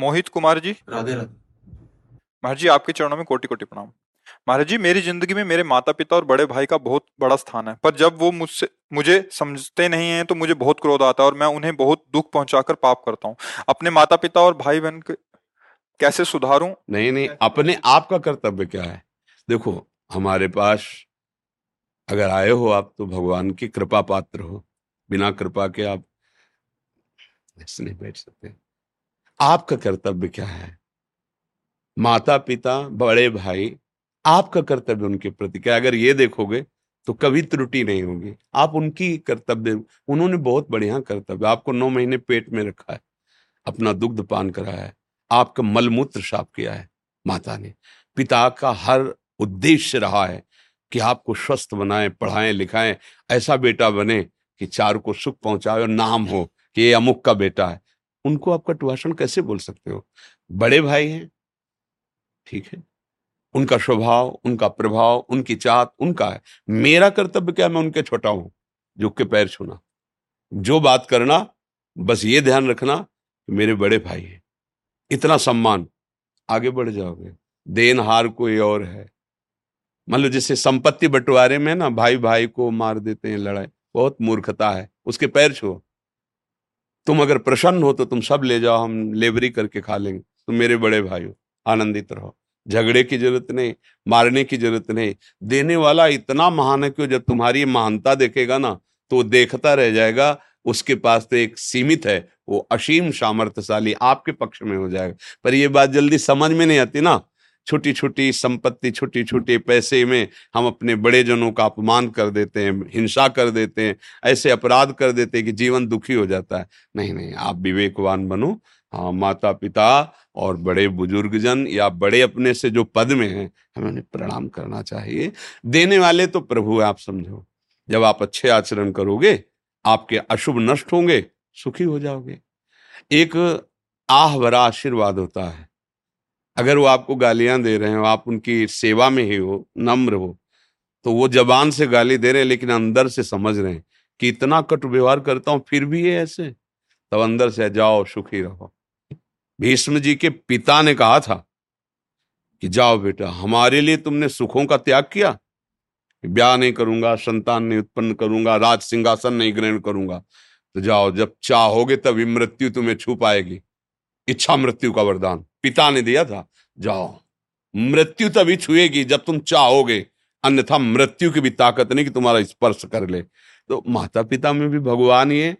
मोहित कुमार जी। राधे राधे। महाराज जी आपके चरणों में कोटि कोटि प्रणाम। महाराज जी मेरी ज़िंदगी में मेरे माता पिता और बड़े भाई का बहुत बड़ा स्थान है पर जब वो मुझसे मुझे समझते नहीं हैं तो मुझे बहुत क्रोध आता है और मैं उन्हें बहुत दुख पहुंचाकर पाप करता हूँ। अपने माता पिता और भाई बहन के कैसे सुधारूं? नहीं नहीं अपने आप का कर्तव्य क्या है? देखो हमारे पास अगर आए हो आप तो भगवान की कृपा पात्र हो। बिना कृपा के आप ऐसे नहीं बैठ सकते। आपका कर्तव्य क्या है? माता पिता बड़े भाई, आपका कर्तव्य उनके प्रति क्या? अगर ये देखोगे तो कभी त्रुटि नहीं होगी। आप उनकी कर्तव्य, उन्होंने बहुत बढ़िया कर्तव्य, आपको नौ महीने पेट में रखा है, अपना दुग्ध पान कराया है, आपका मलमूत्र साफ़ किया है, माता ने। पिता का हर उद्देश्य रहा है कि आपको स्वस्थ बनाए, पढ़ाएँ, लिखाएँ, ऐसा बेटा बने कि चार को सुख पहुँचाए और नाम हो कि ये अमुक का बेटा है। उनको आप कटुभाषण कैसे बोल सकते हो? बड़े भाई हैं। ठीक है। उनका स्वभाव, उनका प्रभाव, उनकी चाहत, उनका है। मेरा कर्तव्य क्या मैं उनके छोटा हूँ। झुक के पैर छूना। जो बात करना, बस ये ध्यान रखना कि मेरे बड़े भाई हैं। इतना सम्मान। आगे बढ़ जाओगे। देन हार कोई और है। मान लो जैसे संपत्ति बंटवारे में ना भाई भाई को मार देते हैं लड़ाई। बहुत मूर्खता है। उसके पैर छुओ। तुम अगर प्रसन्न हो तो तुम सब ले जाओ, हम लेबरी करके खा लेंगे। तुम मेरे बड़े भाई हो आनंदित रहो। झगड़े की ज़रूरत नहीं, मारने की ज़रूरत नहीं। देने वाला इतना महान है कि जब तुम्हारी महानता देखेगा ना तो देखता रह जाएगा, उसके पास तो एक सीमित है, वो असीम सामर्थ्यशाली आपके पक्ष में हो जाएगा। पर ये बात जल्दी समझ में नहीं आती ना छोटी छोटी संपत्ति छोटी छोटे पैसे में हम अपने बड़े जनों का अपमान कर देते हैं, हिंसा कर देते हैं, ऐसे अपराध कर देते हैं कि जीवन दुखी हो जाता है। नहीं नहीं, आप विवेकवान बनो। हाँ माता पिता और बड़े बुज़ुर्ग जन या बड़े अपने से जो पद में हैं, हमें उन्हें प्रणाम करना चाहिए। देने वाले तो प्रभु है, आप समझो। जब आप अच्छे आचरण करोगे, आपके अशुभ नष्ट होंगे, सुखी हो जाओगे। एक आह भरा आशीर्वाद होता है। अगर वो आपको गालियाँ दे रहे हो, आप उनकी सेवा में ही हो, नम्र हो तो वो जबान से गाली दे रहे हैं, लेकिन अंदर से समझ रहे हैं कि इतना कटु व्यवहार करता हूँ, फिर भी ये ऐसे? तब अंदर से जाओ, सुखी रहो। भीष्म जी के पिता ने कहा था कि जाओ बेटा, हमारे लिए तुमने सुखों का त्याग किया। ब्याह नहीं करूँगा, संतान नहीं उत्पन्न करूँगा, राज सिंहासन नहीं ग्रहण करूँगा। तो जाओ, जब चाहोगे तभी मृत्यु तुम्हें छू पाएगी। इच्छा मृत्यु का वरदान। पिता ने दिया था, जाओ, मृत्यु तभी छुएगी जब तुम चाहोगे, अन्यथा मृत्यु की भी ताकत नहीं कि तुम्हारा स्पर्श कर ले। तो माता पिता में भी भगवान ही है,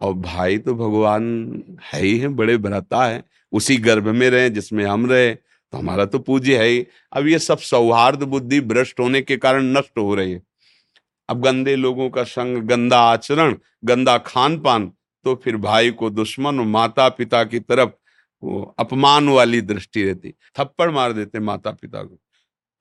और भाई तो भगवान है ही है, बड़े भ्राता है, उसी गर्भ में रहे, जिसमें हम रहे तो हमारा तो पूज्य है ही। अब ये सब सौहार्द बुद्धि भ्रष्ट होने के कारण नष्ट हो रही है। अब गंदे लोगों का संग गंदा आचरण, गंदा खान पान तो फिर भाई को दुश्मन माता पिता की तरफ़ वो अपमान वाली दृष्टि रहती। थप्पड़ मार देते माता पिता को।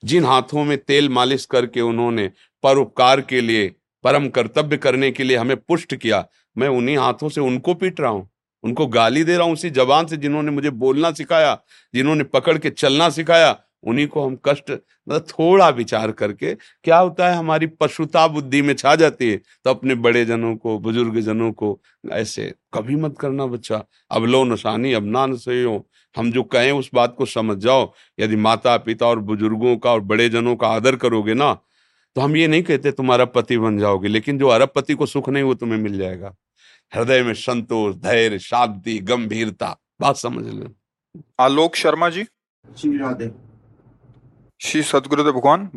जिन हाथों में तेल मालिश करके उन्होंने परोपकार के लिए, परम कर्तव्य करने के लिए हमें पुष्ट किया, मैं उन्हीं हाथों से उनको पीट रहा हूँ। उनको गाली दे रहा हूँ उसी जबान से जिन्होंने मुझे बोलना सिखाया, जिन्होंने पकड़ के चलना सिखाया उन्हीं को हम कष्ट मतलब थोड़ा विचार करके क्या होता है हमारी पशुता बुद्धि में छा जाती है तो अपने बड़े जनों को बुज़ुर्ग जनों को ऐसे कभी मत करना बच्चा। अब लो नशानी अब ना सही हो हम जो कहें उस बात को समझ जाओ। यदि माता पिता और बुज़ुर्गों का और बड़े जनों का आदर करोगे ना तो हम ये नहीं कहते तुम्हारा पति बन जाओगे लेकिन जो अरब पति को सुख नहीं वो तुम्हें मिल जाएगा। हृदय में संतोष धैर्य शांति गंभीरता बात समझ लो। आलोक शर्मा जी? श्री राधे। श्री सदगुरुदेव भगवान,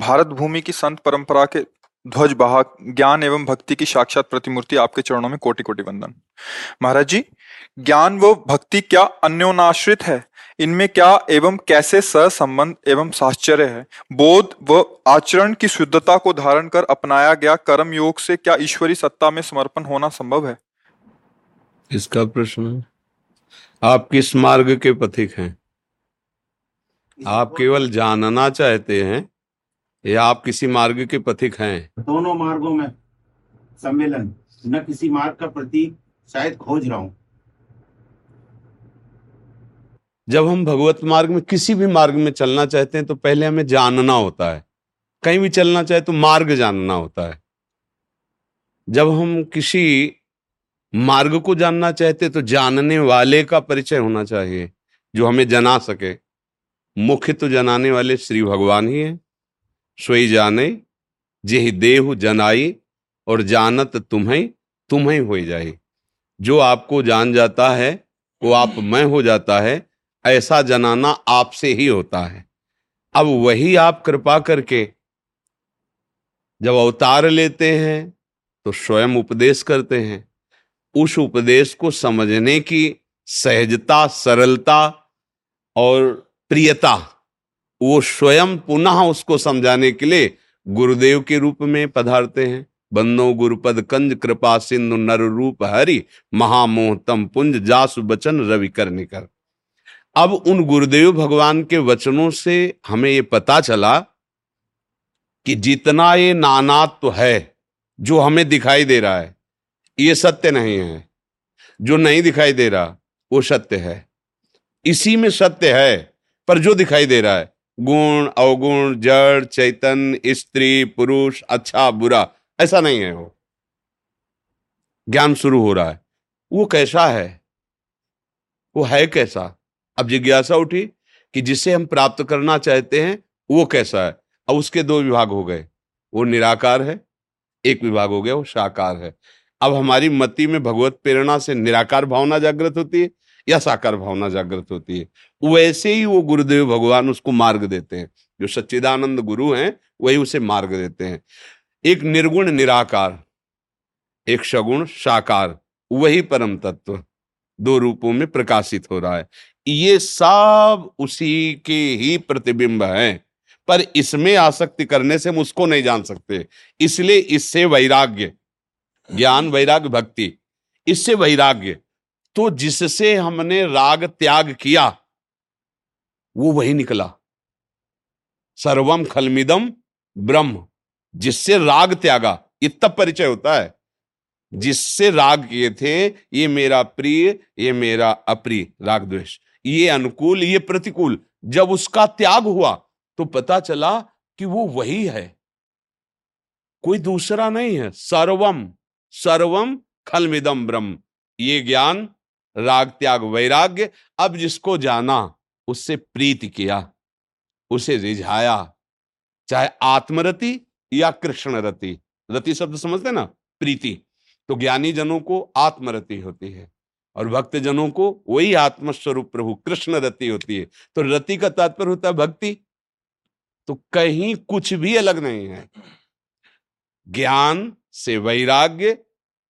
भारत भूमि की संत परंपरा के ध्वज वाहक ज्ञान एवं भक्ति की साक्षात प्रतिमूर्ति आपके चरणों में कोटि कोटि वंदन। महाराज जी, ज्ञान व भक्ति क्या अन्योनाश्रित है? इनमें क्या एवं कैसे सहसंबंध एवं साश्चर्य है? बोध व आचरण की शुद्धता को धारण कर अपनाया गया कर्म योग से क्या ईश्वरी सत्ता में समर्पण होना संभव है? इसका प्रश्न, आप किस मार्ग के पथिक हैं? आप केवल जानना चाहते हैं या आप किसी मार्ग के पथिक हैं? दोनों मार्गों में सम्मेलन न किसी मार्ग का प्रतीक शायद खोज रहा हूँ। जब हम भगवत मार्ग में किसी भी मार्ग में चलना चाहते हैं तो पहले हमें जानना होता है। कहीं भी चलना चाहे तो मार्ग जानना होता है। जब हम किसी मार्ग को जानना चाहते तो जानने वाले का परिचय होना चाहिए जो हमें जना सके। मुख्य तो जनाने वाले श्री भगवान ही हैं। सोई जाने, जेहि देह जनाई और जानत तुम्हें तुम्हें हो जाए। जो आपको जान जाता है, वो आप मैं हो जाता है, ऐसा जनाना आपसे ही होता है। अब वही आप कृपा करके जब अवतार लेते हैं तो स्वयं उपदेश करते हैं। उस उपदेश को समझने की सहजता, सरलता और प्रियता, वो स्वयं पुनः उसको समझाने के लिए गुरुदेव के रूप में पधारते हैं। बन्नो गुरुपद कंज कृपा सिंधु नर रूप हरि, महामोहतम पुंज जासु बचन रवि कर निकर। अब उन गुरुदेव भगवान के वचनों से हमें ये पता चला कि जितना ये नानात्व तो है जो हमें दिखाई दे रहा है, ये सत्य नहीं है। जो नहीं दिखाई दे रहा, वो सत्य है। इसी में सत्य है पर जो दिखाई दे रहा है, गुण, अवगुण, जड़ चैतन्य स्त्री, पुरुष अच्छा बुरा, ऐसा नहीं है वो। ज्ञान शुरू हो रहा है। वो कैसा है? वो है कैसा? अब जिज्ञासा उठी कि जिसे हम प्राप्त करना चाहते हैं, वो कैसा है? अब उसके दो विभाग हो गए। वो निराकार है, एक विभाग हो गया, वो साकार है। अब हमारी मति में भगवत प्रेरणा से निराकार भावना जागृत होती है या साकार भावना जागृत होती है। वैसे ही वो गुरुदेव भगवान उसको मार्ग देते हैं। जो सच्चिदानंद गुरु हैं, वही उसे मार्ग देते हैं। एक निर्गुण, निराकार, एक सगुण, साकार, वही परम तत्व दो रूपों में प्रकाशित हो रहा है। ये सब उसी के ही प्रतिबिंब हैं। पर इसमें आसक्ति करने से हम उसको नहीं जान सकते। इसलिए इससे वैराग्य, ज्ञान, वैराग्य, भक्ति, इससे वैराग्य। तो जिससे हमने राग त्याग किया, वो वही निकला। सर्वम खलमिदम ब्रह्म, जिससे राग त्यागा तब परिचय होता है। जिससे राग किए थे, ये मेरा प्रिय, ये मेरा अप्रिय राग द्वेष। ये अनुकूल, ये प्रतिकूल, जब उसका त्याग हुआ तो पता चला कि वो वही है। कोई दूसरा नहीं है। सर्वम सर्वम खलमिदम ब्रह्म। ये ज्ञान राग त्याग वैराग्य, अब जिसको जाना, उससे प्रीति किया, उसे रिझाया। चाहे आत्मरति या कृष्ण रति रति शब्द समझते ना? प्रीति। तो ज्ञानी जनों को आत्मरति होती है और भक्त जनों को वही आत्मस्वरूप प्रभु कृष्ण रति होती है। तो रति का तात्पर्य होता है भक्ति। तो कहीं कुछ भी अलग नहीं है। ज्ञान से वैराग्य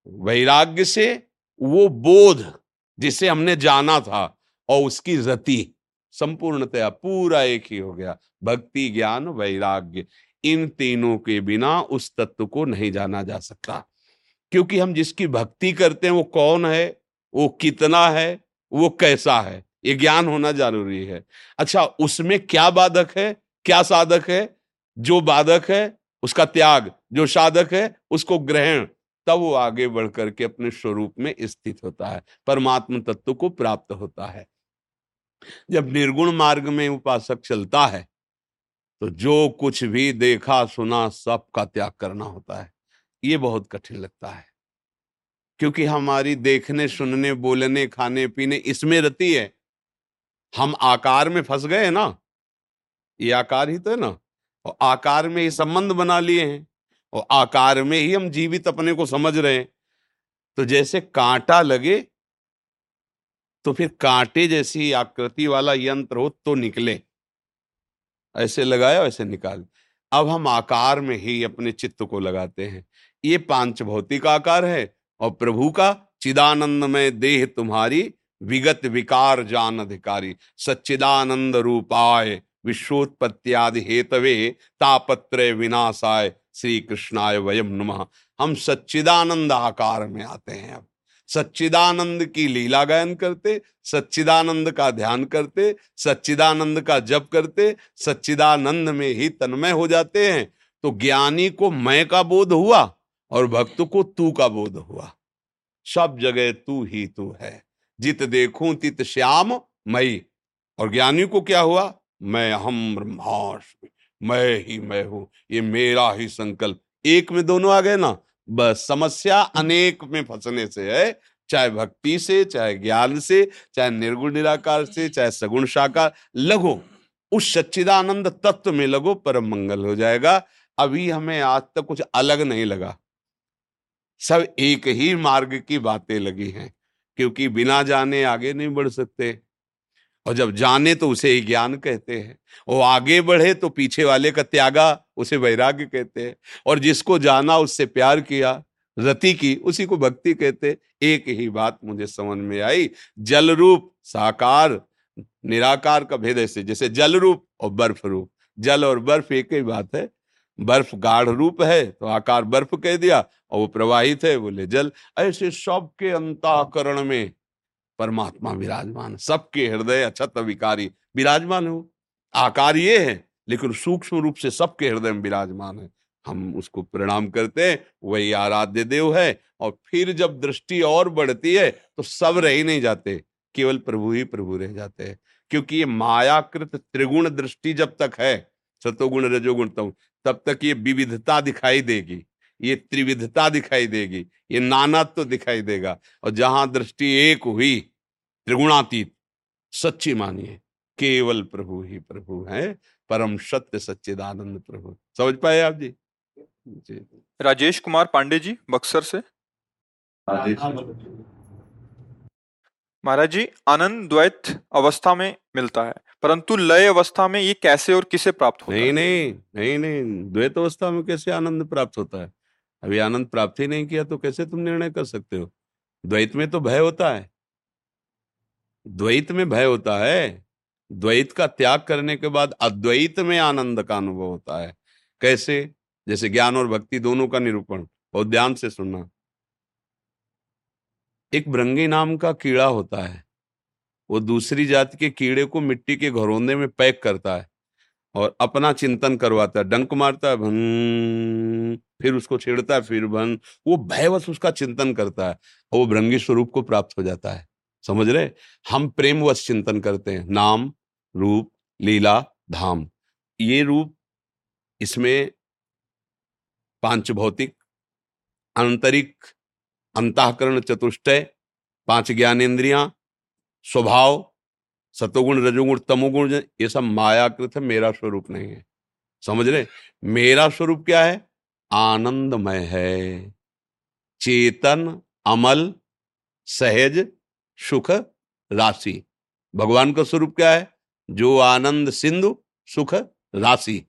वैराग्य से वो बोध जिसे हमने जाना था और उसकी रति संपूर्णतया पूरा एक ही हो गया। भक्ति, ज्ञान, वैराग्य, इन तीनों के बिना उस तत्व को नहीं जाना जा सकता। क्योंकि हम जिसकी भक्ति करते हैं वो कौन है? वो कितना है? वो कैसा है? ये ज्ञान होना ज़रूरी है। अच्छा उसमें क्या बाधक है? क्या साधक है? जो बाधक है, उसका त्याग, जो साधक है, उसको ग्रहण तब वो आगे बढ़ करके अपने स्वरूप में स्थित होता है, परमात्म तत्व को प्राप्त होता है। जब निर्गुण मार्ग में उपासक चलता है तो जो कुछ भी देखा, सुना, सब का त्याग करना होता है। ये बहुत कठिन लगता है। क्योंकि हमारी देखने, सुनने, बोलने, खाने, पीने, इसमें रती है। हम आकार में फंस गए ना? ये आकार ही तो है ना? और आकार में ही संबंध बना लिए हैं। और आकार में ही हम जीवित अपने को समझ रहे हैं। तो जैसे कांटा लगे तो फिर कांटे जैसी आकृति वाला यंत्र हो तो निकले। ऐसे लगाया, वैसे निकाल। अब हम आकार में ही अपने चित्त को लगाते हैं। ये पाँच भौतिक आकार है और प्रभु का चिदानंद में देह तुम्हारी विगत विकार जान अधिकारी। सच्चिदानंद रूपाय, विश्वोत्पत्त्यादि हेतवे तापत्र विनाशाय। श्री कृष्णाय वयम नुमा। हम सच्चिदानंद आकार में आते हैं अब। सच्चिदानंद की लीला गायन करते, सच्चिदानंद का ध्यान करते, सच्चिदानंद का जप करते, सच्चिदानंद में ही तन्मय हो जाते हैं। तो ज्ञानी को मैं का बोध हुआ और भक्त को तू का बोध हुआ। सब जगह तू ही तू है। जित देखूँ तित श्याम मई। और ज्ञानी को क्या हुआ? मैं हम ब्रह्मास्मि मैं ही मैं हूँ। ये मेरा ही संकल्प। एक में दोनों आ गए ना? बस समस्या अनेक में फंसने से है, चाहे भक्ति से, चाहे ज्ञान से, चाहे निर्गुण निराकार से, चाहे सगुण साकार। लगो, उस सच्चिदानंद तत्व में लगो, परम मंगल हो जाएगा। अभी हमें आज तक कुछ अलग नहीं लगा। सब एक ही मार्ग की बातें लगी हैं, क्योंकि बिना जाने आगे नहीं बढ़ सकते। और जब जाने तो उसे ज्ञान कहते हैं। वो आगे बढ़े तो पीछे वाले का त्यागा उसे वैराग्य कहते हैं। और जिसको जाना, उससे प्यार किया, रति की, उसी को भक्ति कहते एक ही बात मुझे समझ में आई जल रूप साकार, निराकार का भेद ऐसे, जैसे जल रूप और बर्फ़ रूप। जल और बर्फ़ एक ही बात है। बर्फ़ गाढ़ रूप है तो आकार बर्फ़ कह दिया, और वो प्रवाहित है, बोले, जल। ऐसे सबके अंताकरण में परमात्मा विराजमान, सबके हृदय अछत विकारी, विराजमान हो। आकार ये है, लेकिन सूक्ष्म रूप से सबके हृदय में विराजमान है। हम उसको प्रणाम करते हैं, वही आराध्य देव है, और फिर जब दृष्टि और बढ़ती है तो सब रह ही नहीं जाते, केवल प्रभु ही प्रभु रह जाते हैं। क्योंकि ये मायाकृत त्रिगुण दृष्टि जब तक है, सतोगुण, रजोगुण तम तब तक ये विविधता दिखाई देगी। ये त्रिविधता दिखाई देगी ये नानात्व तो दिखाई देगा। और जहाँ दृष्टि एक हुई त्रिगुणातीत सच्ची मानिए केवल प्रभु ही प्रभु है परम सत्य सच्चिदानंद प्रभु। समझ पाए आप जी? जी। राजेश कुमार पांडे जी बक्सर से। महाराज जी आनंद द्वैत अवस्था में मिलता है परंतु लय अवस्था में ये कैसे और किसे प्राप्त होता नहीं है? नहीं नहीं नहीं द्वैत अवस्था में कैसे आनंद प्राप्त होता है? अभी आनंद प्राप्त नहीं किया तो कैसे तुम निर्णय कर सकते हो? द्वैत में तो भय होता है। द्वैत में भय होता है। द्वैत का त्याग करने के बाद अद्वैत में आनंद का अनुभव होता है। कैसे? जैसे ज्ञान और भक्ति दोनों का निरूपण, बहुत ध्यान से सुनना। एक भृंगी नाम का कीड़ा होता है। वो दूसरी जाति के कीड़े को मिट्टी के घरौंदे में पैक करता है और अपना चिंतन करवाता है। डंक मारता है भन फिर उसको छेड़ता है, फिर भन वो भयवश उसका चिंतन करता है और वो भृंगी स्वरूप को प्राप्त हो जाता है। समझ रहे? हम प्रेमवश चिंतन करते हैं। नाम, रूप, लीला, धाम। ये रूप इसमें पाँच भौतिक आंतरिक, अंतकरण चतुष्टय, पाँच ज्ञानेन्द्रियाँ, स्वभाव सतोगुण रजोगुण, तमोगुण, ये सब मायाकृत है, मेरा स्वरूप नहीं है। समझ रहे? मेरा स्वरूप क्या है? आनंदमय है। चेतन, अमल, सहज, सुख, राशि। भगवान का स्वरूप क्या है? जो आनंद सिंधु, सुख, राशि।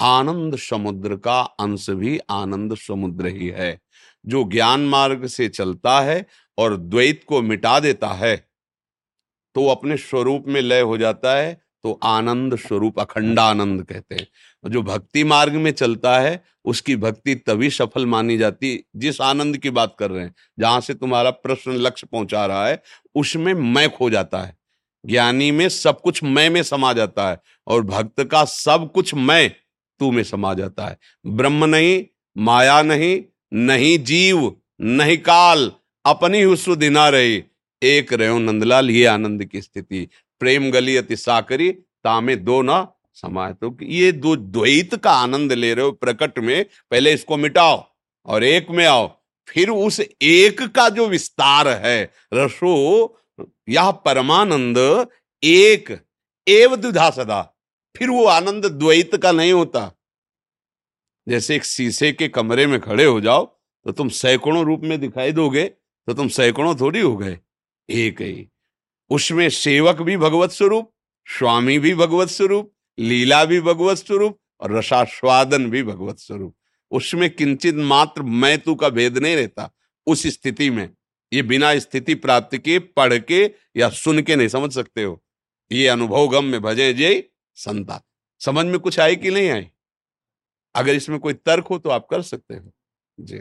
आनंद समुद्र का अंश भी आनंद समुद्र ही है। जो ज्ञान मार्ग से चलता है और द्वैत को मिटा देता है तो अपने स्वरूप में लय हो जाता है तो आनंद स्वरूप अखंडानंद कहते हैं। जो भक्ति मार्ग में चलता है, उसकी भक्ति तभी सफल मानी जाती, जिस आनंद की बात कर रहे हैं। जहाँ से तुम्हारा प्रश्न लक्ष्य पहुँचा रहा है, उसमें मैं खो जाता है। ज्ञानी में सब कुछ मैं में समा जाता है और भक्त का सब कुछ मैं तू में समा जाता है। ब्रह्म नहीं, माया नहीं नहीं जीव, नहीं काल, अपनी हुस्व दिना रही। एक रहो नंदलाल, ये आनंद की स्थिति। प्रेम गली अति साकरी, तामे दो ना समाय तो ये दो द्वैत का आनंद ले रहे हो प्रकट में, पहले इसको मिटाओ और एक में आओ, फिर उस एक का जो विस्तार है, रसो, यह परमानंद एक, एव दुधा सदा, फिर वो आनंद द्वैत का नहीं होता। जैसे एक शीशे के कमरे में खड़े हो जाओ तो तुम सैकड़ों रूप में दिखाई दोगे तो तुम सैकड़ों थोड़ी हो गए, एक ही। उसमें सेवक भी भगवत स्वरूप, स्वामी भी भगवत स्वरूप लीला भी भगवत स्वरूप और रसास्वादन भी भगवत स्वरूप। उसमें किंचित मात्र मैं तू का भेद नहीं रहता। उस स्थिति में ये बिना स्थिति प्राप्त के पढ़ के या सुन के नहीं समझ सकते हो। ये अनुभव गम में भजे जय संता। समझ में कुछ आई कि नहीं आई? अगर इसमें कोई तर्क हो तो आप कर सकते हो। जी।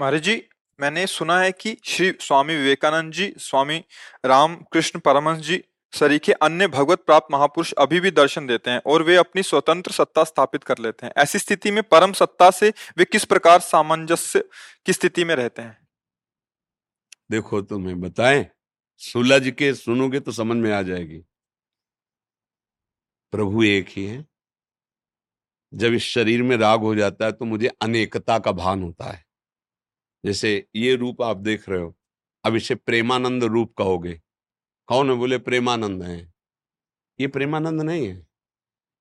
महाराज जी, मैंने सुना है कि श्री स्वामी विवेकानंद जी, स्वामी राम कृष्ण परमहंस जी सरीखे अन्य भगवत प्राप्त महापुरुष अभी भी दर्शन देते हैं और वे अपनी स्वतंत्र सत्ता स्थापित कर लेते हैं। ऐसी स्थिति में परम सत्ता से वे किस प्रकार सामंजस्य की स्थिति में रहते हैं? देखो, तुम्हें बताएँ, सुलझ के सुनोगे तो समझ में आ जाएगी। प्रभु एक ही है। जब इस शरीर में राग हो जाता है तो मुझे अनेकता का भान होता है। जैसे ये रूप आप देख रहे हो, अब इसे प्रेमानंद रूप कहोगे। कौन है बोले प्रेमानंद है? ये प्रेमानंद नहीं है।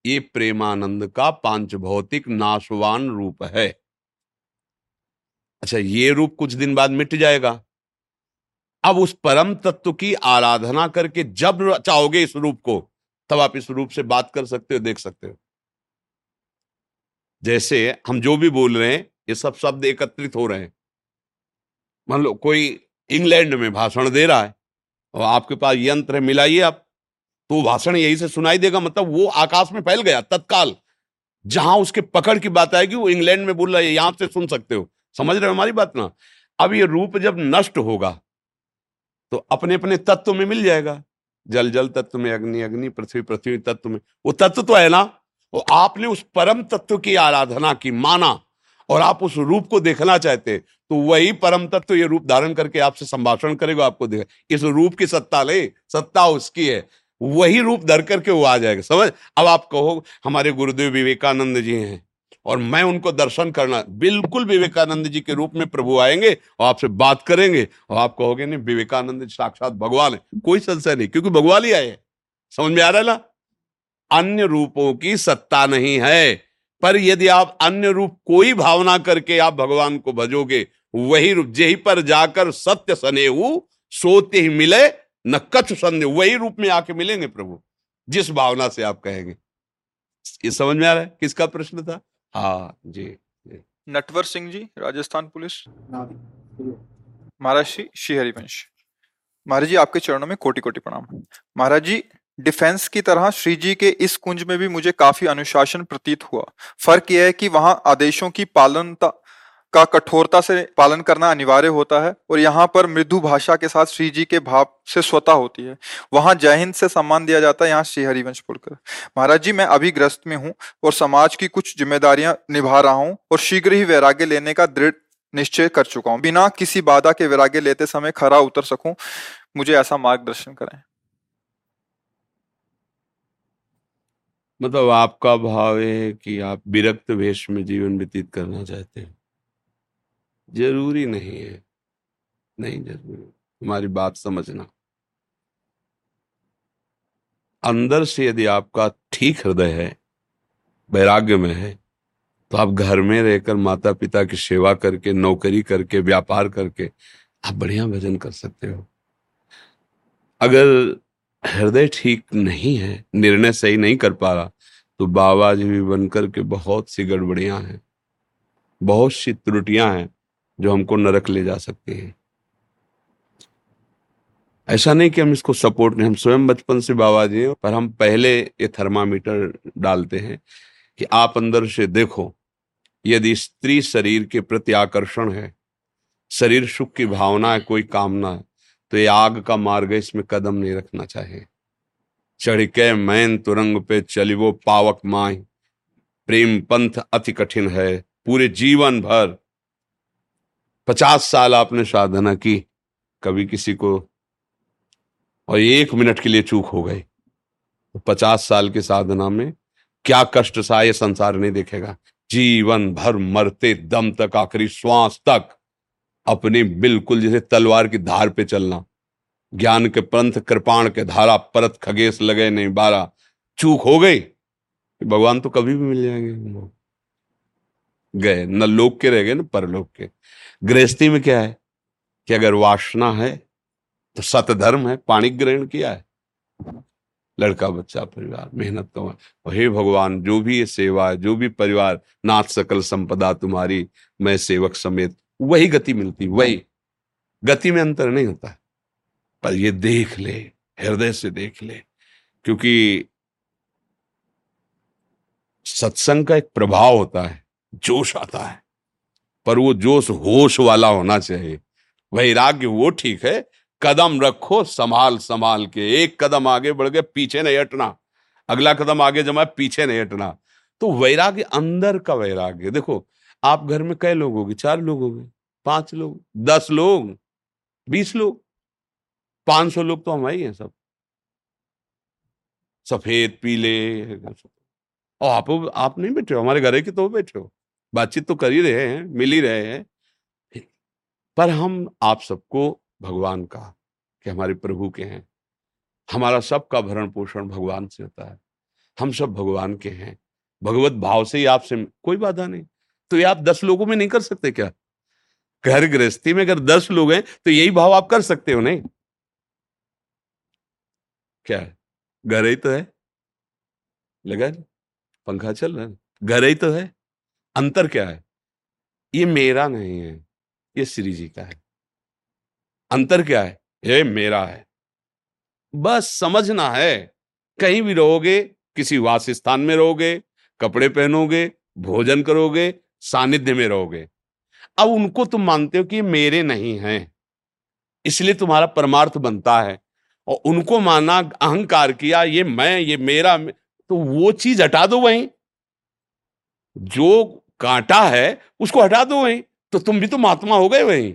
ये प्रेमानंद का पाँच भौतिक नाशवान रूप है। अच्छा ये रूप कुछ दिन बाद मिट जाएगा। अब उस परम तत्व की आराधना करके जब चाहोगे इस रूप को, तब आप इस रूप से बात कर सकते हो, देख सकते हो। जैसे हम जो भी बोल रहे हैं, ये सब शब्द एकत्रित हो रहे हैं। मान लो कोई इंग्लैंड में भाषण दे रहा है और आपके पास यंत्र है मिलाइए आप। तो भाषण यही से सुनाई देगा मतलब वो आकाश में फैल गया तत्काल। जहाँ उसके पकड़ की बात आएगी, वो इंग्लैंड में बोल रहा है, यहाँ से सुन सकते हो। समझ रहे हो हमारी बात ना? अब ये रूप जब नष्ट होगा तो अपने अपने तत्व में मिल जाएगा। जल जल तत्व में, अग्नि अग्नि, पृथ्वी पृथ्वी तत्व में। वो तत्व तो है ना? वो आपने उस परम तत्व की आराधना की, माना और आप उस रूप को देखना चाहते तो वही परम तत्व तो ये रूप धारण करके आपसे संभाषण करेगा, आपको देगा। इस रूप की सत्ता ले, सत्ता उसकी है, वही रूप धर करके वो आ जाएगा, समझ? अब आप कहो, हमारे गुरुदेव विवेकानंद जी हैं, और मैं उनको दर्शन करना, बिल्कुल विवेकानंद जी के रूप में प्रभु आएँगे और आपसे बात करेंगे, और आप कहोगे, नहीं, विवेकानंद साक्षात भगवान है। कोई संशय नहीं, क्योंकि भगवान ही आए समझ में आ रहा है ना? अन्य रूपों की सत्ता नहीं है। पर यदि आप अन्य रूप कोई भावना करके आप भगवान को भजोगे वही रूप जही पर जाकर सत्य सनेहू सोते ही मिले न कछ संदेह वही रूप में आके मिलेंगे प्रभु। जिस भावना से आप कहेंगे। ये समझ में आ रहा है? किसका प्रश्न था? हाँ जी, जी। नटवर सिंह जी राजस्थान पुलिस। महाराज श्री श्री हरिवंश महाराज जी आपके चरणों में कोटि कोटि प्रणाम। महाराज जी डिफेंस की तरह श्री जी के इस कुंज में भी मुझे काफ़ी अनुशासन प्रतीत हुआ। फ़र्क यह है कि वहाँ आदेशों की पालनता का कठोरता से पालन करना अनिवार्य होता है और यहाँ पर मृदु भाषा के साथ श्री जी के भाव से स्वतः होती है। वहाँ जय हिंद से सम्मान दिया जाता है, यहाँ श्री हरिवंश बोलकर महाराज जी, मैं अभी ग्रस्त में हूँ और समाज की कुछ जिम्मेदारियाँ निभा रहा हूँ और शीघ्र ही वैराग्य लेने का दृढ़ निश्चय कर चुका हूँ। बिना किसी बाधा के वैराग्य लेते समय खरा उतर सकूँ। मुझे ऐसा मार्गदर्शन करें। मतलब आपका भाव है कि आप विरक्त वेश में जीवन व्यतीत करना चाहते हैं। ज़रूरी नहीं है। नहीं ज़रूरी। हमारी बात समझना। अंदर से यदि आपका ठीक हृदय है वैराग्य में है तो आप घर में रहकर माता पिता की सेवा करके, नौकरी करके, व्यापार करके, आप बढ़िया भजन कर सकते हो। अगर हृदय ठीक नहीं है, निर्णय सही नहीं कर पा रहा तो बाबा जी भी बनकर के बहुत सी गड़बड़ियाँ हैं, बहुत सी त्रुटियाँ हैं जो हमको नरक ले जा सकती हैं। ऐसा नहीं कि हम इसको सपोर्ट नहीं, हम स्वयं बचपन से बाबा जी पर हम पहले ये थर्मामीटर डालते हैं कि आप अंदर से देखो, यदि स्त्री शरीर के प्रति आकर्षण है, शरीर सुख की भावना है, कोई कामना है तो ये आग का मार्ग इसमें कदम नहीं रखना चाहिए। चढ़ के मैन तुरंग पे चलिवो पावक माई। प्रेम पंथ अति कठिन है, पूरे जीवन भर। पचास साल आपने साधना की, कभी किसी को, और एक मिनट के लिए चूक हो गई तो पचास साल की साधना में क्या कष्ट सा ये संसार नहीं देखेगा। जीवन भर मरते दम तक, आखिरी श्वास तक, अपने बिल्कुल जैसे तलवार की धार पे चलना। ज्ञान के पंथ कृपाण के धारा परत खगेश लगे नहीं बारा। चूक हो गई। भगवान तो कभी भी मिल जाएँगे। गए, न लोक के रह गए, न परलोक के। गृहस्थी में क्या है? कि अगर वासना है तो सतधर्म है पाणी ग्रहण किया है। लड़का, बच्चा, परिवार, मेहनत कमा हे भगवान, जो भी ये सेवा है, जो भी परिवार, नाथ सकल संपदा तुम्हारी, मैं सेवक समेत, वही गति मिलती, वही। गति में अंतर नहीं होता। पर ये देख ले, हृदय से देख ले, क्योंकि सत्संग का एक प्रभाव होता है, जोश आता है, पर वो जोश होश वाला होना चाहिए। वैराग्य वो ठीक है, कदम रखो संभाल संभाल के, एक कदम आगे बढ़ गए, पीछे नहीं हटना, अगला कदम आगे जमा पीछे नहीं हटना। तो वैराग्य, अंदर का वैराग्य, देखो, आप घर में कई लोग होंगे, चार लोग होंगे, पाँच लोग, दस लोग, बीस लोग पाँच सौ लोग तो हम ही हैं सब। सफ़ेद, पीले, और आप आप नहीं बैठे हो? हमारे घर के तो बैठे हो। बातचीत तो कर ही रहे हैं, मिल ही रहे हैं। पर हम आप सबको भगवान का, कि हमारे प्रभु के हैं। हमारा सबका भरण पोषण भगवान से होता है। हम सब भगवान के हैं। भगवत भाव से ही आपसे कोई बाधा नहीं। तो ये आप दस लोगों में नहीं कर सकते क्या? घर गृहस्थी में अगर दस लोग हैं तो यही भाव आप कर सकते हो, नहीं? क्या? है घर ही तो है। लगा पंखा चल रहा है। घर ही तो है। अंतर क्या है? ये मेरा नहीं है। ये श्री जी का है। अंतर क्या है? ये मेरा है। बस समझना है। कहीं भी रहोगे, किसी वास स्थान में रहोगे, कपड़े पहनोगे, भोजन करोगे, सानिध्य में रहोगे। अब उनको तुम मानते हो कि ये मेरे नहीं हैं। इसलिए तुम्हारा परमार्थ बनता है। और उनको माना अहंकार किया, ये मैं, ये मेरा तो वो चीज़ हटा दो वहीं। जो कांटा है, उसको हटा दो वहीं। तो तुम भी तो महात्मा हो गए वहीं।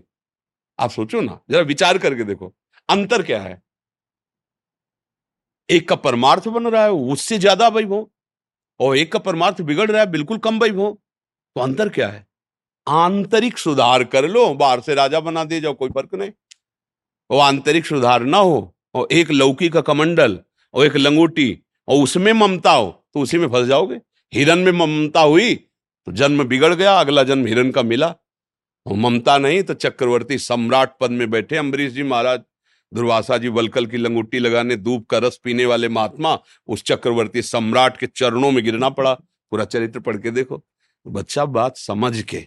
आप सोचो ना, जरा विचार करके देखो, अंतर क्या है? एक का परमार्थ बन रहा है, उससे ज़्यादा वैभव, और एक का परमार्थ बिगड़ रहा है, बिल्कुल कम वैभव। तो अंतर क्या है? आंतरिक सुधार कर लो, बाहर से राजा बना दे जाओ, कोई फ़र्क नहीं। वो आंतरिक सुधार ना हो और एक लौकी का कमंडल और एक लंगोटी और उसमें ममता हो तो उसी में फंस जाओगे। हिरन में ममता हुई तो जन्म बिगड़ गया, अगला जन्म हिरन का मिला। और ममता नहीं तो चक्रवर्ती सम्राट पद में बैठे। अम्बरीश जी महाराज, दुर्वासा जी वलकल की लंगुट्टी लगाने, दूब का रस पीने वाले महात्मा, उस चक्रवर्ती सम्राट के चरणों में गिरना पड़ा। पूरा चरित्र पढ़ के देखो। बच्चा बात समझ के।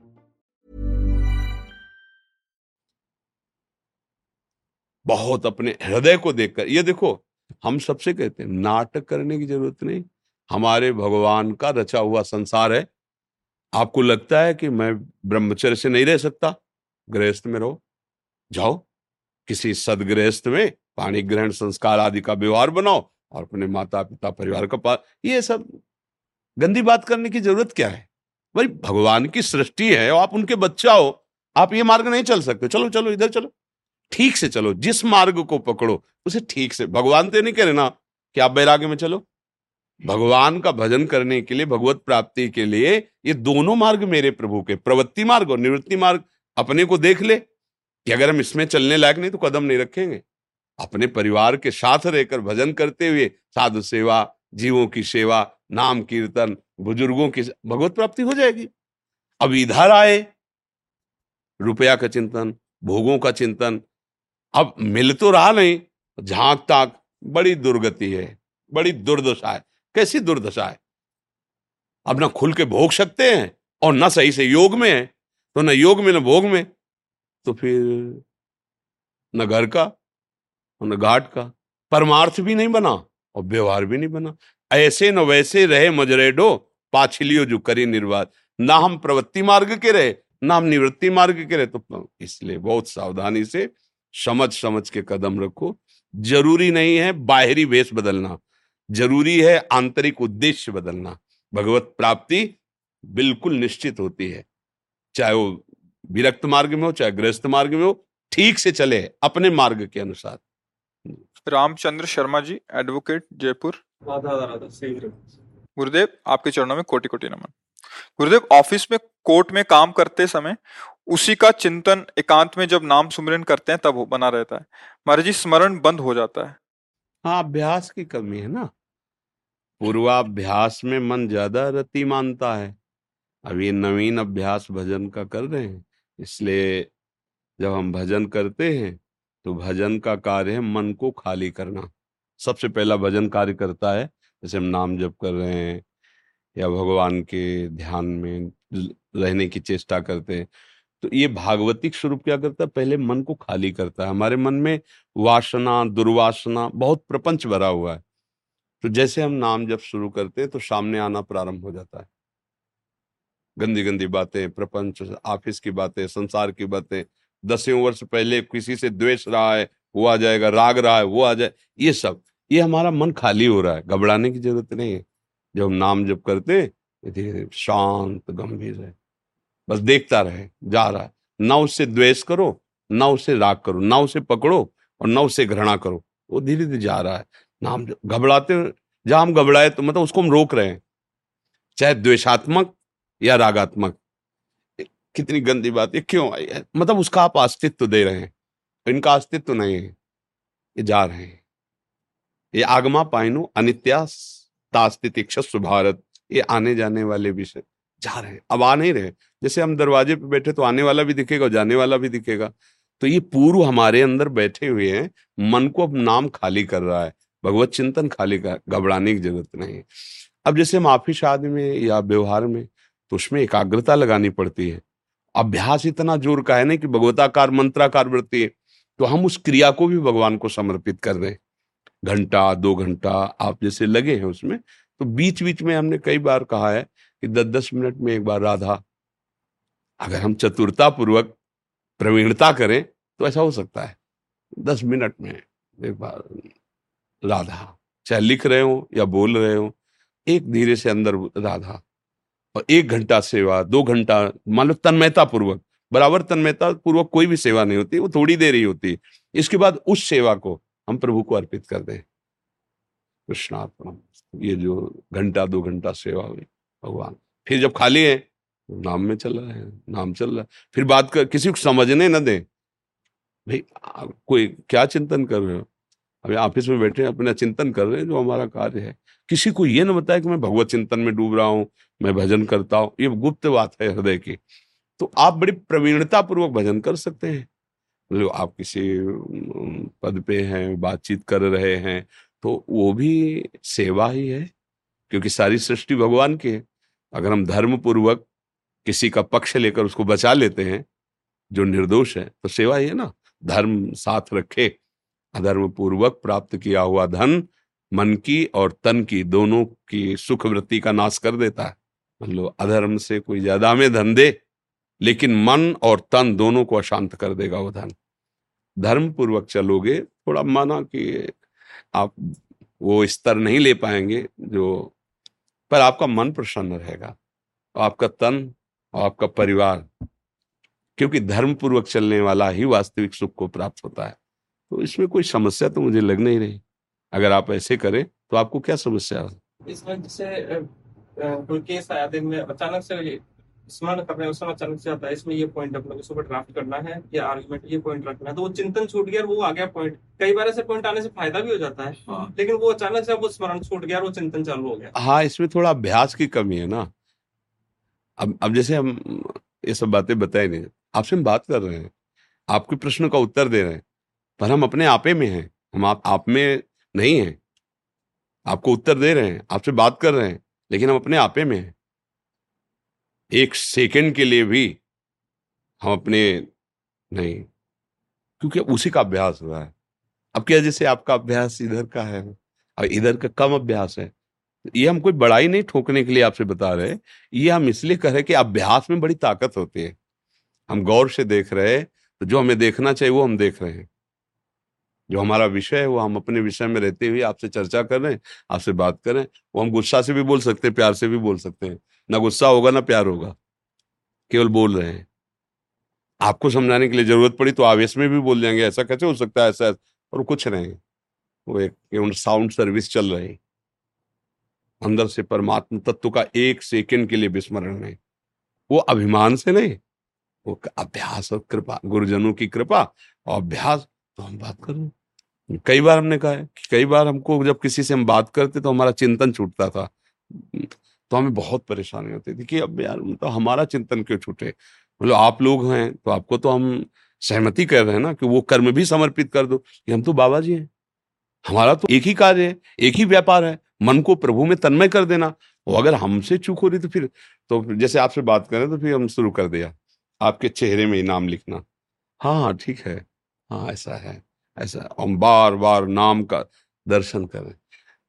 बहुत अपने हृदय को देखकर। ये देखो, हम सबसे कहते हैं, नाटक करने की ज़रूरत नहीं। हमारे भगवान का रचा हुआ संसार है। आपको लगता है कि मैं ब्रह्मचर्य से नहीं रह सकता? गृहस्थ में रहो। जाओ, किसी सदगृहस्थ में पानी ग्रहण संस्कार आदि का व्यवहार बनाओ और अपने माता पिता परिवार का पास ये सब गंदी बात करने की ज़रूरत क्या है? भाई, भगवान की सृष्टि है और आप उनके बच्चा हो। आप ये मार्ग नहीं चल सकते। चलो चलो, इधर चलो। ठीक से चलो, जिस मार्ग को पकड़ो, उसे ठीक से, भगवान तो नहीं करे ना कि आप बैराग्य में चलो। भगवान का भजन करने के लिए, भगवत प्राप्ति के लिए, ये दोनों मार्ग मेरे प्रभु के, प्रवृत्ति मार्ग और निवृत्ति मार्ग, अपने को देख ले कि अगर हम इसमें चलने लायक नहीं तो कदम नहीं रखेंगे। अपने परिवार के साथ रहकर भजन करते हुए, साधु सेवा, जीवों की सेवा, नाम कीर्तन, बुज़ुर्गों की भगवत प्राप्ति हो जाएगी। अब इधर आए, रुपया का चिंतन, भोगों का चिंतन अब मिल तो रहा नहीं। झाँक ताक बड़ी दुर्गति है, बड़ी दुर्दशा है। कैसी दुर्दशा है? अब ना खुल के भोग सकते हैं और ना सही से योग में है। तो ना योग में, ना भोग में। तो फिर न घर का और न घाट का। परमार्थ भी नहीं बना और व्यवहार भी नहीं बना। ऐसे न वैसे रहे मजरेडो पाछलियो जो करी निर्वाद ना हम प्रवृत्ति मार्ग के रहे, ना हम निवृत्ति मार्ग के रहे। तो इसलिए बहुत सावधानी से समझ समझ के कदम रखो। ज़रूरी नहीं है बाहरी वेश बदलना। ज़रूरी है आंतरिक उद्देश्य बदलना। भगवत प्राप्ति बिल्कुल निश्चित होती है। चाहे वो विरक्त मार्ग में हो, चाहे गृहस्थ मार्ग में हो, ठीक से चले अपने मार्ग के अनुसार। रामचंद्र शर्मा जी, एडवोकेट, जयपुर। गुरुदेव, आपके चरणों में कोटि कोटि नमन। गुरुदेव, ऑफ़िस में कोर्ट में काम करते समय उसी का चिंतन एकांत में जब नाम सुमरन करते हैं, तब बना रहता है। महाराज जी, स्मरण बंद हो जाता है। हाँ अभ्यास की कमी है ना। पूर्वाभ्यास में मन ज़्यादा रति मानता है। अब ये नवीन अभ्यास भजन का कर रहे हैं, इसलिए जब हम भजन करते हैं तो भजन का कार्य है मन को खाली करना। सबसे पहला भजन कार्य करता है, जैसे हम नाम जप कर रहे हैं, या भगवान के ध्यान में रहने की चेष्टा करते हैं। तो ये भागवतिक स्वरूप क्या करता है? पहले मन को खाली करता है। हमारे मन में वासना, दुर्वासना बहुत प्रपंच भरा हुआ है। तो जैसे हम नाम जब शुरू करते हैं तो सामने आना प्रारंभ हो जाता है। गंदी गंदी बातें, प्रपंच, ऑफ़िस की बातें, संसार की बातें दसियों वर्ष पहले किसी से द्वेष रहा है, वो आ जाएगा, राग रहा है, वो आ जाए, ये सब। ये हमारा मन खाली हो रहा है। घबराने की ज़रूरत नहीं है। जब हम नाम जब करते धीरे शांत, गंभीर है। बस देखता रहे, जा रहा है। ना उससे द्वेष करो, ना उससे राग करो, ना उसे पकड़ो और ना उससे घृणा करो। वो धीरे धीरे जा रहा है। ना हम घबराते जहाँ हम घबराए तो मतलब उसको हम रोक रहे हैं। चाहे द्वेषात्मक या रागात्मक। कितनी गंदी बात है क्यों? आई है मतलब उसका आप अस्तित्व दे रहे हैं। इनका अस्तित्व नहीं है। ये जा रहे हैं। ये आगमा पाइनो अनित्यास्तितिक्षस्व भारत ये आने जाने वाले विषय। जा रहे हैं। अब आ नहीं रहे। जैसे हम दरवाजे पे बैठे तो आने वाला भी दिखेगा और जाने वाला भी दिखेगा। तो ये पूर्व हमारे अंदर बैठे हुए हैं, मन को अब नाम खाली कर रहा है। भगवत चिंतन खाली कर, घबराने की ज़रूरत नहीं है। अब जैसे हम ऑफ़िस आदि में या व्यवहार में तो उसमें एकाग्रता लगानी पड़ती है। अभ्यास इतना ज़ोर का है ना कि भगवताकार, मंत्राकार वृत्ति है तो हम उस क्रिया को भी भगवान को समर्पित कर रहे घंटा, दो घंटा, आप जैसे लगे हैं उसमें तो बीच बीच में हमने कई बार कहा है कि दस दस मिनट में एक बार राधा अगर हम चतुरता पूर्वक प्रवीणता करें तो ऐसा हो सकता है। दस मिनट में एक बार राधा, चाहे लिख रहे हो या बोल रहे हो, एक धीरे से अंदर राधा और एक घंटा सेवा, दो घंटा, मान लो तन्मयता पूर्वक बराबर तन्मयता पूर्वक कोई भी सेवा नहीं होती, वो थोड़ी देर ही होती। है इसके बाद उस सेवा को हम प्रभु को अर्पित कर दें। कृष्णार्पण ये जो घंटा, दो घंटा सेवा हुई, भगवान। फिर जब खाली है नाम में चल रहा है, नाम चल रहा है। फिर बात कर, किसी को समझने ना दें। भाई कोई क्या चिंतन कर रहे हो? अभी ऑफ़िस में बैठे अपना चिंतन कर रहे हैं, जो हमारा कार्य है। किसी को ये ना बताए कि मैं भगवत चिंतन में डूब रहा हूँ, मैं भजन करता हूँ, ये गुप्त बात है हृदय की। तो आप बड़ी प्रवीणता पूर्वक भजन कर सकते हैं। मतलब आप किसी पद पे हैं, बातचीत कर रहे हैं तो वो भी सेवा ही है, क्योंकि सारी सृष्टि भगवान की है। अगर हम धर्म पूर्वक किसी का पक्ष लेकर उसको बचा लेते हैं, जो निर्दोष है। तो सेवा ही है ना, धर्म साथ रखे अधर्म पूर्वक प्राप्त किया हुआ धन मन की और तन की दोनों की सुख वृत्ति का नाश कर देता है। मतलब अधर्म से कोई ज़्यादा में धन दे, लेकिन मन और तन दोनों को अशांत कर देगा वो धन। धर्म पूर्वक चलोगे, थोड़ा माना कि आप वो स्तर नहीं ले पाएँगे, जो, पर आपका मन प्रसन्न रहेगा। आपका तन और आपका परिवार क्योंकि धर्म पूर्वक चलने वाला ही वास्तविक सुख को प्राप्त होता है। तो इसमें कोई समस्या तो मुझे लग नहीं रही। अगर आप ऐसे करें तो आपको क्या समस्या इसमें जैसे कोई केस आया दिन में अचानक से स्मरण कर रहे हैं उस समय अचानक से आता है इसमें ये पॉइंट अपने को सुबह ड्राफ्ट करना है या आर्गुमेंट ये पॉइंट रखना है तो वो चिंतन छूट गया और वो आ गया पॉइंट कई बार ऐसे पॉइंट आने से फ़ायदा भी हो जाता है हाँ। लेकिन वो अचानक से वो स्मरण छूट गया और वो चिंतन चालू हो गया। हाँ इसमें थोड़ा अभ्यास की कमी है ना। अब अब जैसे हम ये सब बातें बताए नहीं, आपसे हम बात कर रहे हैं आपके प्रश्न का उत्तर दे रहे हैं, पर हम अपने आपे में हैं, हम आप आप में नहीं हैं, आपको उत्तर दे रहे हैं, आपसे बात कर रहे हैं, लेकिन हम अपने आपे में हैं। एक सेकंड के लिए भी हम अपने नहीं, क्योंकि उसी का अभ्यास हुआ है। अब क्या जैसे आपका अभ्यास इधर का है और इधर का कम अभ्यास है ये हम कोई बड़ाई नहीं ठोकने के लिए आपसे बता रहे ये हम इसलिए कह रहे कि अभ्यास में बड़ी ताकत होती है। हम गौर से देख रहे हैं तो जो हमें देखना चाहिए वो हम देख रहे हैं। जो हमारा विषय है, वो हम अपने विषय में रहते हुए आपसे चर्चा कर रहे हैं, आपसे बात कर हैं। वो हम गुस्सा से भी बोल सकते हैं, प्यार से भी बोल सकते हैं। ना गुस्सा होगा, ना प्यार होगा। केवल बोल रहे हैं। आपको समझाने के लिए ज़रूरत पड़ी तो आवेश में भी बोल जाएँगे, ऐसा कैसे हो सकता है, ऐसा और कुछ नहीं। वो एक साउंड सर्विस चल रही। अंदर से परमात्मा तत्व का एक सेकंड के लिए विस्मरण नहीं वो अभिमान से नहीं, वो अभ्यास और कृपा, गुरुजनों की कृपा और अभ्यास। तो हम बात करें। कई बार हमने कहा है कि कई बार हमको जब किसी से हम बात करते तो हमारा चिंतन छूटता था। तो हमें बहुत परेशानी होती थी कि अब यार मतलब हमारा चिंतन क्यों छूटे? मतलब आप लोग हैं तो आपको तो हम सहमति कर रहे हैं ना कि वो कर्म भी समर्पित कर दो। कि हम तो बाबा जी हैं। हमारा तो एक ही कार्य है, एक ही व्यापार है। मन को प्रभु में तन्मय कर देना। वो अगर हमसे चूक हो रही तो फिर तो जैसे आपसे बात करें तो फिर हम शुरू कर दिया आपके चेहरे में नाम लिखना। हाँ हाँ ठीक है। हाँ ऐसा है। ऐसा हम बार बार नाम का दर्शन करें।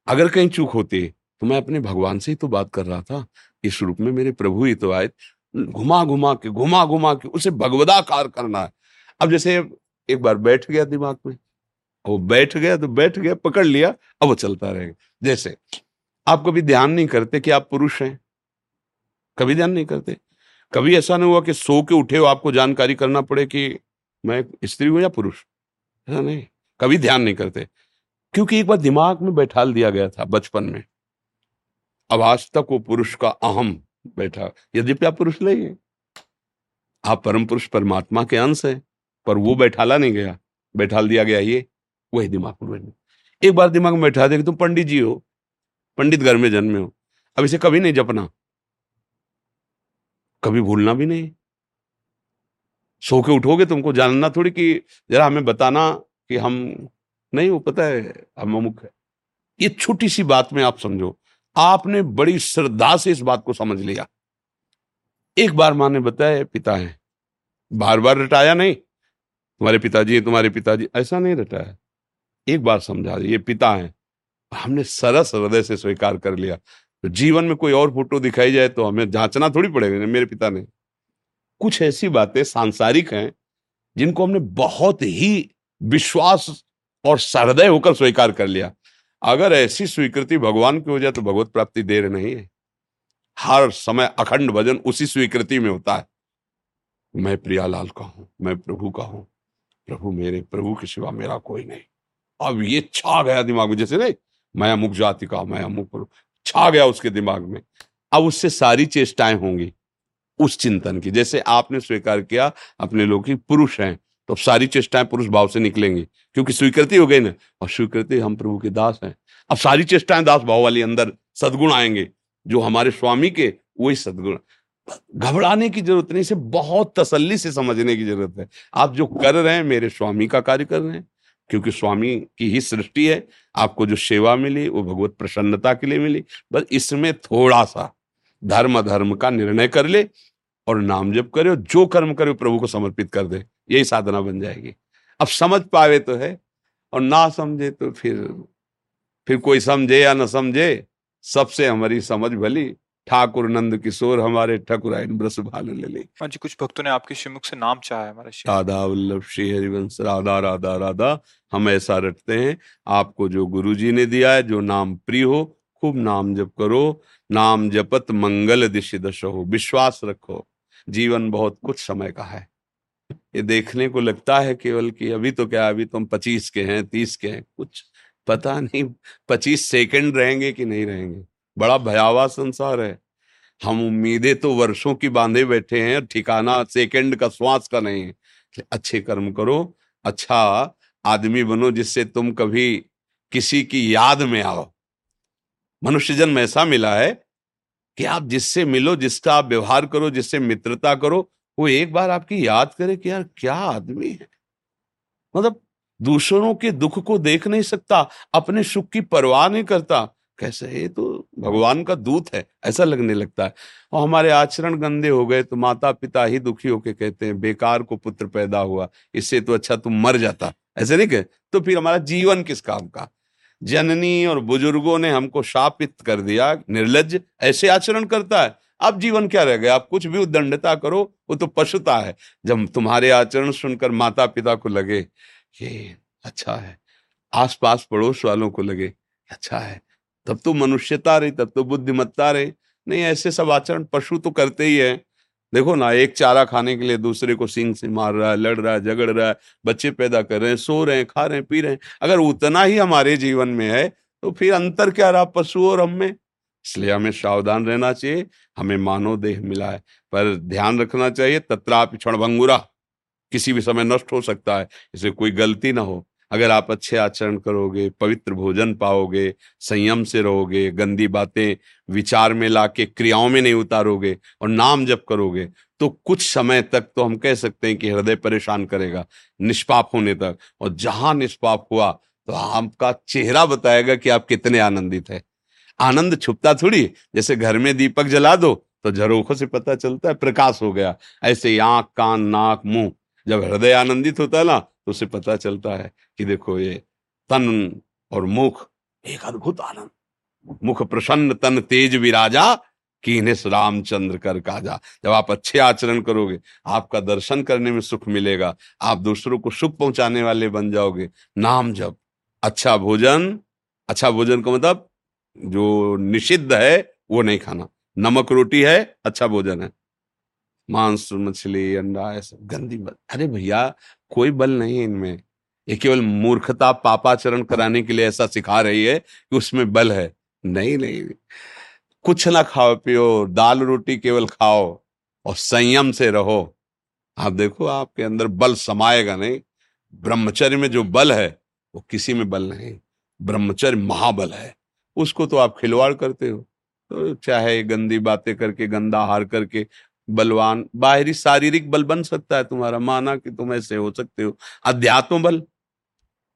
अगर कहीं चूक होती तो मैं अपने भगवान से ही तो बात कर रहा था। इस रूप में मेरे प्रभु ही तो आए। घुमा घुमा के घुमा घुमा के उसे भगवदाकार करना है। अब जैसे एक बार बैठ गया दिमाग में। वो बैठ गया तो बैठ गया, पकड़ लिया, अब वो चलता रहेगा। जैसे, आप कभी ध्यान नहीं करते कि आप पुरुष हैं? कभी ध्यान नहीं करते? कभी ऐसा नहीं हुआ कि सो के उठे हो, आपको जानकारी करना पड़े कि मैं स्त्री हूँ या पुरुष? ऐसा नहीं। कभी ध्यान नहीं करते। क्योंकि एक बार दिमाग में बैठा दिया गया था बचपन में। अब आज तक वो पुरुष का अहम बैठा, यद्यपि आप पुरुष नहीं है। आप परम पुरुष परमात्मा के अंश हैं, पर वो बैठाला नहीं गया। बैठाल दिया गया ये। वही दिमाग में बैठ एक बार दिमाग में बैठा दे कि तुम पंडित जी हो, पंडित घर में जन्मे हो, अब इसे कभी नहीं जपना। कभी भूलना भी नहीं। सो के उठोगे तुमको जानना थोड़ी कि जरा हमें बताना कि हम, नहीं, वो पता है, हम अमुक है। ये छोटी सी बात में आप समझो, आपने बड़ी श्रद्धा से इस बात को समझ लिया। एक बार माँ ने बताया, पिता है बार बार रटाया नहीं, तुम्हारे पिताजी तुम्हारे पिताजी, ऐसा नहीं रटाया। एक बार समझा ये पिता है हमने सरस हृदय से स्वीकार कर लिया। तो जीवन में कोई और फ़ोटो दिखाई जाए तो हमें जांचना थोड़ी पड़ेगा मेरे पिता ने। कुछ ऐसी बातें सांसारिक हैं, जिनको हमने बहुत ही विश्वास और सहृदय होकर स्वीकार कर लिया। अगर ऐसी स्वीकृति भगवान की हो जाए तो भगवत प्राप्ति देर नहीं है। हर समय अखंड भजन उसी स्वीकृति में होता है। मैं प्रियालाल का हूँ, मैं प्रभु का हूँ। प्रभु मेरे, प्रभु के सिवा मेरा कोई नहीं। अब ये छा गया दिमाग में, जैसे नहीं, मैं अमुक जाति का, मैं अमुक छा गया उसके दिमाग में। अब उससे सारी चेष्टाएँ होंगी उस चिंतन की, जैसे आपने स्वीकार किया, अपने लोग की पुरुष हैं तो सारी चेष्टाएँ पुरुष भाव से निकलेंगी, क्योंकि स्वीकृति हो गई ना, और स्वीकृति हम प्रभु के दास हैं। अब सारी चेष्टाएँ दास भाव वाली अंदर सदगुण आएँगे, जो हमारे स्वामी के, वही सदगुण। घबराने की ज़रूरत नहीं, इसे बहुत तसल्ली से समझने की ज़रूरत है। आप जो कर रहे हैं, मेरे स्वामी का कार्य कर रहे हैं। क्योंकि स्वामी की ही सृष्टि है, आपको जो सेवा मिली, वो भगवत प्रसन्नता के लिए मिली। बस इसमें थोड़ा सा धर्म धर्म का निर्णय कर ले और नाम जप करे और जो कर्म करे प्रभु को समर्पित कर दे। यही साधना बन जाएगी। अब समझ पावे तो है और ना समझे तो फिर फिर कोई समझे या ना समझे, सबसे हमारी समझ भली। ठाकुर नंद किशोर हमारे ठकुराइन ब्रस भाल ले हाँ जी कुछ भक्तों ने आपके श्रीमुख से नाम चाहा है हमारे राधा वल्लभ श्री हरिवंश राधा राधा राधा हम ऐसा रटते हैं। आपको जो गुरु जी ने दिया है जो नाम प्रिय हो खूब नाम जप करो। नाम जपत मंगल दिश दश। हो विश्वास रखो जीवन बहुत कुछ समय का है। ये देखने को लगता है केवल कि अभी तो क्या अभी तो हम पच्चीस के हैं तीस के हैं कुछ पता नहीं पच्चीस सेकंड रहेंगे कि नहीं रहेंगे। बड़ा भयावह संसार है। हम उम्मीदें तो वर्षों की बांधे बैठे हैं, ठिकाना सेकंड का श्वास का नहीं है। अच्छे कर्म करो अच्छा आदमी बनो जिससे तुम कभी किसी की याद में आओ। मनुष्य जन्म ऐसा मिला है कि आप जिससे मिलो, जिसका आप व्यवहार करो, जिससे मित्रता करो, वो एक बार आपकी याद करे कि यार क्या आदमी है। मतलब दूसरों के दुख को देख नहीं सकता, अपने सुख की परवाह नहीं करता। कैसे? ये तो भगवान का दूत है, ऐसा लगने लगता है। और हमारे आचरण गंदे हो गए तो माता पिता ही दुखी होके कहते हैं, बेकार को पुत्र पैदा हुआ, इससे तो अच्छा तुम मर जाता। ऐसे नहीं कहे? तो फिर हमारा जीवन किस काम का? जननी और बुज़ुर्गों ने हमको शापित कर दिया, निर्लज, ऐसे आचरण करता है। अब जीवन क्या रह गया? आप कुछ भी उदंडता करो, वो तो पशुता है। जब तुम्हारे आचरण सुनकर माता पिता को लगे कि अच्छा है। आसपास पड़ोस वालों को लगे अच्छा है। तब तो मनुष्यता रही, तब तो बुद्धिमत्ता रही। नहीं, ऐसे सब आचरण पशु तो करते ही है। देखो ना, एक चारा खाने के लिए दूसरे को सिंग से मार रहा है, लड़ रहा है, झगड़ रहा है, बच्चे पैदा कर रहे हैं, सो रहे हैं, खा रहे हैं, पी रहे हैं। अगर उतना ही हमारे जीवन में है तो फिर अंतर क्या रहा पशु और हम में? इसलिए हमें सावधान रहना चाहिए, हमें मानव देह मिला है। पर ध्यान रखना चाहिए, तत्राप क्षण भंगुरा किसी भी समय नष्ट हो सकता है, इसे कोई गलती ना हो। अगर आप अच्छे आचरण करोगे, पवित्र भोजन पाओगे, संयम से रहोगे, गंदी बातें विचार में लाके, क्रियाओं में नहीं उतारोगे और नाम जप करोगे तो कुछ समय तक तो हम कह सकते हैं कि हृदय परेशान करेगा, निष्पाप होने तक। और जहाँ निष्पाप हुआ तो आपका चेहरा बताएगा कि आप कितने आनंदित है। आनंद छुपता थोड़ी, जैसे घर में दीपक जला दो तो झरोखों से पता चलता है, प्रकाश हो गया। ऐसे आँख, कान, नाक, मुँह, जब हृदय आनंदित होता है ना तो उसे पता चलता है कि देखो ये तन और मुख एक अद्भुत आनंद। मुख प्रसन्न, तन तेज विराजा कीनेस रामचंद्र कर काजा। जब आप अच्छे आचरण करोगे, आपका दर्शन करने में सुख मिलेगा। आप दूसरों को सुख पहुँचाने वाले बन जाओगे। नाम जब अच्छा भोजन अच्छा भोजन का मतलब जो निषिद्ध है, वो नहीं खाना। नमक रोटी है अच्छा भोजन है। मांस मछली, अंडा ऐसा गंदी बल। अरे भैया, कोई बल नहीं है इनमें। ये केवल मूर्खता पापाचरण कराने के लिए ऐसा सिखा रही है कि उसमें बल है। नहीं नहीं कुछ ना खाओ, पियो। दाल रोटी केवल खाओ और संयम से रहो। आप देखो, आपके अंदर बल समाएगा नहीं। ब्रह्मचर्य में जो बल है, वो किसी में बल नहीं। ब्रह्मचर्य महाबल है। उसको तो आप खिलवाड़ करते हो। तो चाहे गंदी बातें करके, गंदा हार करके बलवान, बाहरी शारीरिक बल बन सकता है तुम्हारा, माना कि तुम ऐसे हो सकते हो। अध्यात्म बल,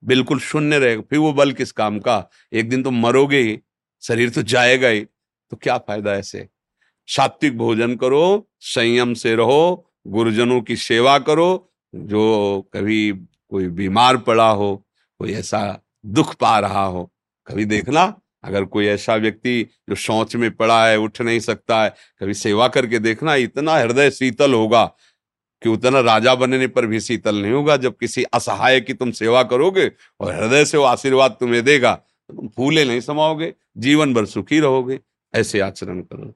बिल्कुल शून्य रहेगा, फिर वो बल किस काम का? एक दिन तो मरोगे ही, शरीर तो जाएगा ही तो क्या फ़ायदा ऐसे? सात्विक भोजन करो, संयम से रहो, गुरुजनों की सेवा करो, जो कभी कोई बीमार पड़ा हो, कोई ऐसा दुख पा रहा हो, कभी देखना अगर कोई ऐसा व्यक्ति जो शौच में पड़ा है, उठ नहीं सकता है, कभी सेवा करके देखना इतना हृदय शीतल होगा कि उतना राजा बनने पर भी शीतल नहीं होगा जब किसी असहाय की तुम सेवा करोगे और हृदय से वो आशीर्वाद तुम्हें देगा तो तुम फूले नहीं समाओगे, जीवन भर सुखी रहोगे। ऐसे आचरण करो।